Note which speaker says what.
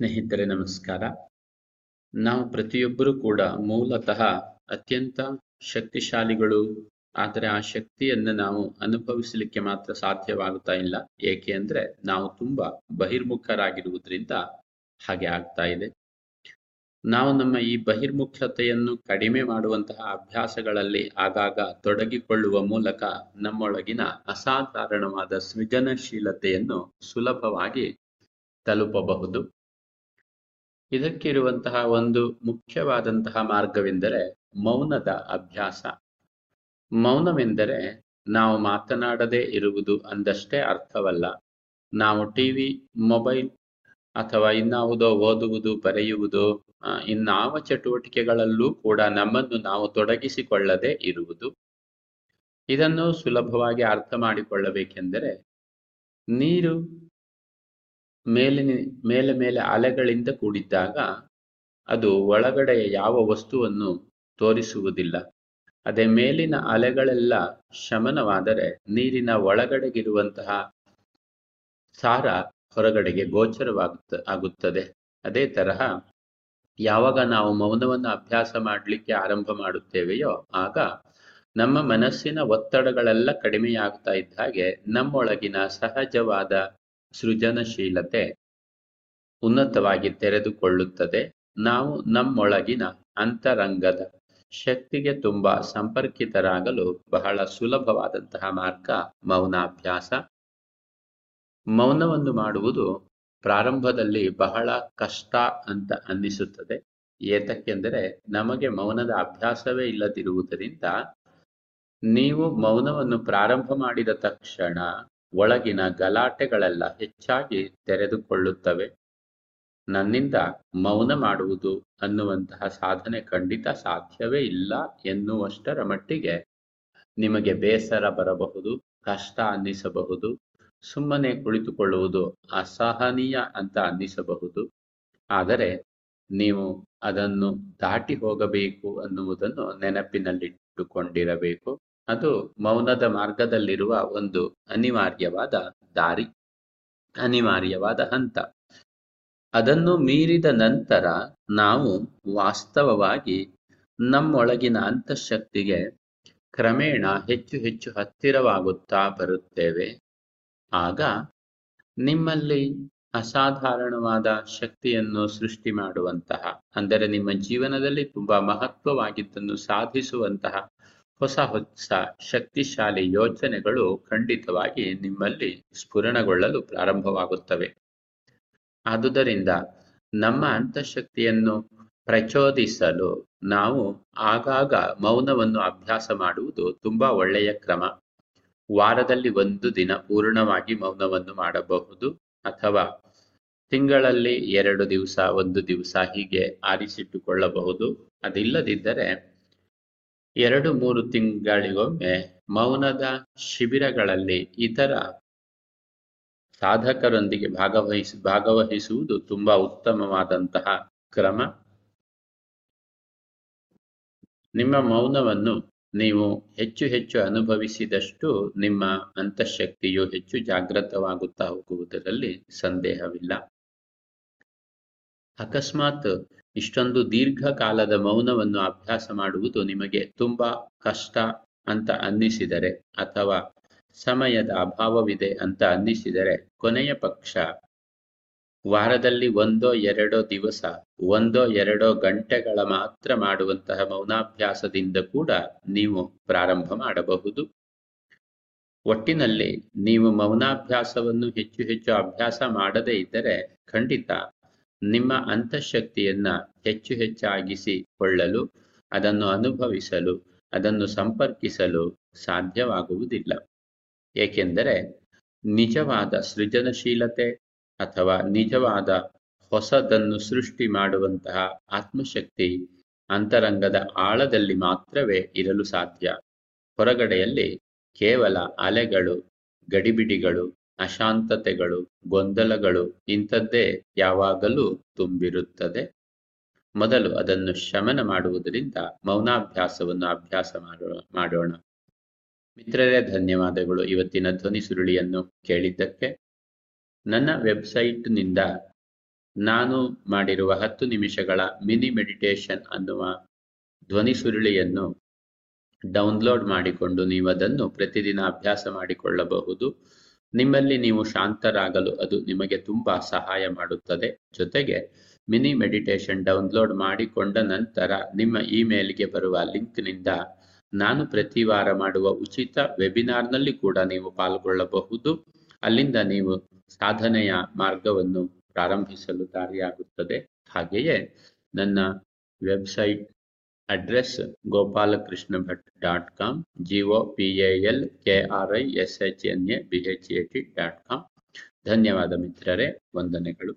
Speaker 1: ಸ್ನೇಹಿತರೆ, ನಮಸ್ಕಾರ. ನಾವು ಪ್ರತಿಯೊಬ್ಬರೂ ಕೂಡ ಮೂಲತಃ ಅತ್ಯಂತ ಶಕ್ತಿಶಾಲಿಗಳು, ಆದರೆ ಆ ಶಕ್ತಿಯನ್ನು ನಾವು ಅನುಭವಿಸಲಿಕ್ಕೆ ಮಾತ್ರ ಸಾಧ್ಯವಾಗುತ್ತಾ ಇಲ್ಲ. ಏಕೆ ಅಂದ್ರೆ ನಾವು ತುಂಬಾ ಬಹಿರ್ಮುಖರಾಗಿರುವುದರಿಂದ ಹಾಗೆ ಆಗ್ತಾ ಇದೆ. ನಾವು ನಮ್ಮ ಈ ಬಹಿರ್ಮುಖತೆಯನ್ನು ಕಡಿಮೆ ಮಾಡುವಂತಹ ಅಭ್ಯಾಸಗಳಲ್ಲಿ ಆಗಾಗ ತೊಡಗಿಕೊಳ್ಳುವ ಮೂಲಕ ನಮ್ಮೊಳಗಿನ ಅಸಾಧಾರಣವಾದ ಸೃಜನಶೀಲತೆಯನ್ನು ಸುಲಭವಾಗಿ ತಲುಪಬಹುದು. ಇದಕ್ಕಿರುವಂತಹ ಒಂದು ಮುಖ್ಯವಾದಂತಹ ಮಾರ್ಗವೆಂದರೆ ಮೌನದ ಅಭ್ಯಾಸ. ಮೌನವೆಂದರೆ ನಾವು ಮಾತನಾಡದೇ ಇರುವುದು ಅಂದಷ್ಟೇ ಅರ್ಥವಲ್ಲ. ನಾವು ಟಿವಿ, ಮೊಬೈಲ್ ಅಥವಾ ಇನ್ನಾವುದೋ ಓದುವುದು, ಬರೆಯುವುದು ಇನ್ನಾವ ಚಟುವಟಿಕೆಗಳಲ್ಲೂ ಕೂಡ ನಮ್ಮನ್ನು ನಾವು ತೊಡಗಿಸಿಕೊಳ್ಳದೆ ಇರುವುದು. ಇದನ್ನು ಸುಲಭವಾಗಿ ಅರ್ಥ ಮಾಡಿಕೊಳ್ಳಬೇಕೆಂದರೆ ನೀರು ಮೇಲೆ ಮೇಲೆ ಅಲೆಗಳಿಂದ ಕೂಡಿದ್ದಾಗ ಅದು ಒಳಗಡೆ ಯಾವ ವಸ್ತುವನ್ನು ತೋರಿಸುವುದಿಲ್ಲ. ಅದೇ ಮೇಲಿನ ಅಲೆಗಳೆಲ್ಲ ಶಮನವಾದರೆ ನೀರಿನ ಒಳಗಡೆಗಿರುವಂತಹ ಸಾರ ಹೊರಗಡೆಗೆ ಗೋಚರವಾಗುತ್ತ, ಆಗುತ್ತದೆ. ಅದೇ ತರಹ ಯಾವಾಗ ನಾವು ಮೌನವನ್ನು ಅಭ್ಯಾಸ ಮಾಡಲಿಕ್ಕೆ ಆರಂಭ ಮಾಡುತ್ತೇವೆಯೋ ಆಗ ನಮ್ಮ ಮನಸ್ಸಿನ ಒತ್ತಡಗಳೆಲ್ಲ ಕಡಿಮೆಯಾಗ್ತಾ ಇದ್ದ ಹಾಗೆ ನಮ್ಮೊಳಗಿನ ಸಹಜವಾದ ಸೃಜನಶೀಲತೆ ಉನ್ನತವಾಗಿ ತೆರೆದುಕೊಳ್ಳುತ್ತದೆ. ನಾವು ನಮ್ಮೊಳಗಿನ ಅಂತರಂಗದ ಶಕ್ತಿಗೆ ತುಂಬಾ ಸಂಪರ್ಕಿತರಾಗಲು ಬಹಳ ಸುಲಭವಾದಂತಹ ಮಾರ್ಗ ಮೌನಾಭ್ಯಾಸ. ಮೌನವನ್ನು ಮಾಡುವುದು ಪ್ರಾರಂಭದಲ್ಲಿ ಬಹಳ ಕಷ್ಟ ಅಂತ ಅನ್ನಿಸುತ್ತದೆ. ಏತಕ್ಕೆಂದರೆ ನಮಗೆ ಮೌನದ ಅಭ್ಯಾಸವೇ ಇಲ್ಲದಿರುವುದರಿಂದ ನೀವು ಮೌನವನ್ನು ಪ್ರಾರಂಭ ಮಾಡಿದ ತಕ್ಷಣ ಒಳಗಿನ ಗಲಾಟೆಗಳೆಲ್ಲ ಹೆಚ್ಚಾಗಿ ತೆರೆದುಕೊಳ್ಳುತ್ತವೆ. ನನ್ನಿಂದ ಮೌನ ಮಾಡುವುದು ಅನ್ನುವಂತಹ ಸಾಧನೆ ಖಂಡಿತ ಸಾಧ್ಯವೇ ಇಲ್ಲ ಎನ್ನುವಷ್ಟರ ಮಟ್ಟಿಗೆ ನಿಮಗೆ ಬೇಸರ ಬರಬಹುದು, ಕಷ್ಟ ಅನ್ನಿಸಬಹುದು, ಸುಮ್ಮನೆ ಕುಳಿತುಕೊಳ್ಳುವುದು ಅಸಹನೀಯ ಅಂತ ಅನ್ನಿಸಬಹುದು. ಆದರೆ ನೀವು ಅದನ್ನು ದಾಟಿ ಹೋಗಬೇಕು ಅನ್ನುವುದನ್ನು ನೆನಪಿನಲ್ಲಿಟ್ಟುಕೊಂಡಿರಬೇಕು. ಅದು ಮೌನದ ಮಾರ್ಗದಲ್ಲಿರುವ ಒಂದು ಅನಿವಾರ್ಯವಾದ ದಾರಿ, ಅನಿವಾರ್ಯವಾದ ಹಂತ. ಅದನ್ನು ಮೀರಿದ ನಂತರ ನಾವು ವಾಸ್ತವವಾಗಿ ನಮ್ಮೊಳಗಿನ ಅಂತಃಶಕ್ತಿಗೆ ಕ್ರಮೇಣ ಹೆಚ್ಚು ಹೆಚ್ಚು ಹತ್ತಿರವಾಗುತ್ತಾ ಬರುತ್ತೇವೆ. ಆಗ ನಿಮ್ಮಲ್ಲಿ ಅಸಾಧಾರಣವಾದ ಶಕ್ತಿಯನ್ನು ಸೃಷ್ಟಿ ಮಾಡುವಂತಹ, ಅಂದರೆ ನಿಮ್ಮ ಜೀವನದಲ್ಲಿ ತುಂಬಾ ಮಹತ್ವವಾಗಿದ್ದನ್ನು ಸಾಧಿಸುವಂತಹ ಹೊಸ ಹೊಸ ಶಕ್ತಿಶಾಲಿ ಯೋಜನೆಗಳು ಖಂಡಿತವಾಗಿ ನಿಮ್ಮಲ್ಲಿ ಸ್ಫುರಣಗೊಳ್ಳಲು ಪ್ರಾರಂಭವಾಗುತ್ತವೆ. ಆದುದರಿಂದ ನಮ್ಮ ಅಂತಃಶಕ್ತಿಯನ್ನು ಪ್ರಚೋದಿಸಲು ನಾವು ಆಗಾಗ ಮೌನವನ್ನು ಅಭ್ಯಾಸ ಮಾಡುವುದು ತುಂಬಾ ಒಳ್ಳೆಯ ಕ್ರಮ. ವಾರದಲ್ಲಿ ಒಂದು ದಿನ ಪೂರ್ಣವಾಗಿ ಮೌನವನ್ನು ಮಾಡಬಹುದು ಅಥವಾ ತಿಂಗಳಲ್ಲಿ ಎರಡು ದಿವಸ, ಒಂದು ದಿವಸ ಹೀಗೆ ಆರಿಸಿಟ್ಟುಕೊಳ್ಳಬಹುದು. ಅದಿಲ್ಲದಿದ್ದರೆ ಎರಡು ಮೂರು ತಿಂಗಳಿಗೊಮ್ಮೆ ಮೌನದ ಶಿಬಿರಗಳಲ್ಲಿ ಇತರ ಸಾಧಕರೊಂದಿಗೆ ಭಾಗವಹಿಸ ಭಾಗವಹಿಸುವುದು ತುಂಬಾ ಉತ್ತಮವಾದಂತಹ ಕ್ರಮ. ನಿಮ್ಮ ಮೌನವನ್ನು ನೀವು ಹೆಚ್ಚು ಹೆಚ್ಚು ಅನುಭವಿಸಿದಷ್ಟು ನಿಮ್ಮ ಅಂತಃಶಕ್ತಿಯು ಹೆಚ್ಚು ಜಾಗೃತವಾಗುತ್ತಾ ಹೋಗುವುದರಲ್ಲಿ ಸಂದೇಹವಿಲ್ಲ. ಅಕಸ್ಮಾತ್ ಇಷ್ಟೊಂದು ದೀರ್ಘಕಾಲದ ಮೌನವನ್ನು ಅಭ್ಯಾಸ ಮಾಡುವುದು ನಿಮಗೆ ತುಂಬಾ ಕಷ್ಟ ಅಂತ ಅನ್ನಿಸಿದರೆ ಅಥವಾ ಸಮಯದ ಅಭಾವವಿದೆ ಅಂತ ಅನ್ನಿಸಿದರೆ ಕೊನೆಯ ಪಕ್ಷ ವಾರದಲ್ಲಿ ಒಂದೋ ಎರಡೋ ದಿವಸ, ಒಂದೋ ಎರಡೋ ಗಂಟೆಗಳ ಮಾತ್ರ ಮಾಡುವಂತಹ ಮೌನಾಭ್ಯಾಸದಿಂದ ಕೂಡ ನೀವು ಪ್ರಾರಂಭ ಮಾಡಬಹುದು. ಒಟ್ಟಿನಲ್ಲಿ ನೀವು ಮೌನಾಭ್ಯಾಸವನ್ನು ಹೆಚ್ಚು ಹೆಚ್ಚು ಅಭ್ಯಾಸ ಮಾಡದೇ ಇದ್ದರೆ ಖಂಡಿತ ನಿಮ್ಮ ಅಂತಃಶಕ್ತಿಯನ್ನ ಹೆಚ್ಚು ಹೆಚ್ಚಾಗಿಸಿಕೊಳ್ಳಲು, ಅದನ್ನು ಅನುಭವಿಸಲು, ಅದನ್ನು ಸಂಪರ್ಕಿಸಲು ಸಾಧ್ಯವಾಗುವುದಿಲ್ಲ. ಏಕೆಂದರೆ ನಿಜವಾದ ಸೃಜನಶೀಲತೆ ಅಥವಾ ನಿಜವಾದ ಹೊಸದನ್ನು ಸೃಷ್ಟಿ ಮಾಡುವಂತಹ ಆತ್ಮಶಕ್ತಿ ಅಂತರಂಗದ ಆಳದಲ್ಲಿ ಮಾತ್ರವೇ ಇರಲು ಸಾಧ್ಯ. ಹೊರಗಡೆಯಲ್ಲಿ ಕೇವಲ ಅಲೆಗಳು, ಗಡಿಬಿಡಿಗಳು ಅಶಾಂತತೆಗಳು, ಗೊಂದಲಗಳು ಇಂಥದ್ದೇ ಯಾವಾಗಲೂ ತುಂಬಿರುತ್ತದೆ. ಮೊದಲು ಅದನ್ನು ಶಮನ ಮಾಡುವುದರಿಂದ ಮೌನಾಭ್ಯಾಸವನ್ನು ಅಭ್ಯಾಸ ಮಾಡೋ, ಮಾಡೋಣ. ಮಿತ್ರರೇ, ಧನ್ಯವಾದಗಳು ಇವತ್ತಿನ ಧ್ವನಿ ಸುರುಳಿಯನ್ನು ಕೇಳಿದ್ದಕ್ಕೆ. ನನ್ನ ವೆಬ್ಸೈಟ್ನಿಂದ ನಾನು ಮಾಡಿರುವ ಹತ್ತು ನಿಮಿಷಗಳ ಮಿನಿ ಮೆಡಿಟೇಷನ್ ಅನ್ನುವ ಧ್ವನಿ ಸುರುಳಿಯನ್ನು ಡೌನ್ಲೋಡ್ ಮಾಡಿಕೊಂಡು ನೀವು ಅದನ್ನು ಪ್ರತಿದಿನ ಅಭ್ಯಾಸ ಮಾಡಿಕೊಳ್ಳಬಹುದು. ನಿಮ್ಮಲ್ಲಿ ನೀವು ಶಾಂತರಾಗಲು ಅದು ನಿಮಗೆ ತುಂಬಾ ಸಹಾಯ ಮಾಡುತ್ತದೆ. ಜೊತೆಗೆ ಮಿನಿ ಮೆಡಿಟೇಷನ್ ಡೌನ್ಲೋಡ್ ಮಾಡಿಕೊಂಡ ನಂತರ ನಿಮ್ಮ ಇಮೇಲ್ಗೆ ಬರುವ ಲಿಂಕ್ನಿಂದ ನಾನು ಪ್ರತಿ ವಾರ ಮಾಡುವ ಉಚಿತ ವೆಬಿನಾರ್ನಲ್ಲಿ ಕೂಡ ನೀವು ಪಾಲ್ಗೊಳ್ಳಬಹುದು. ಅಲ್ಲಿಂದ ನೀವು ಸಾಧನೆಯ ಮಾರ್ಗವನ್ನು ಪ್ರಾರಂಭಿಸಲು ದಾರಿಯಾಗುತ್ತದೆ ಹಾಗೆಯೇ ನನ್ನ website address Gopalakrishnabhat dot com G O P A L K R I S H N A B H A T dot com. ಧನ್ಯವಾದ ಮಿತ್ರರೇ, ವಂದನೆಗಳು.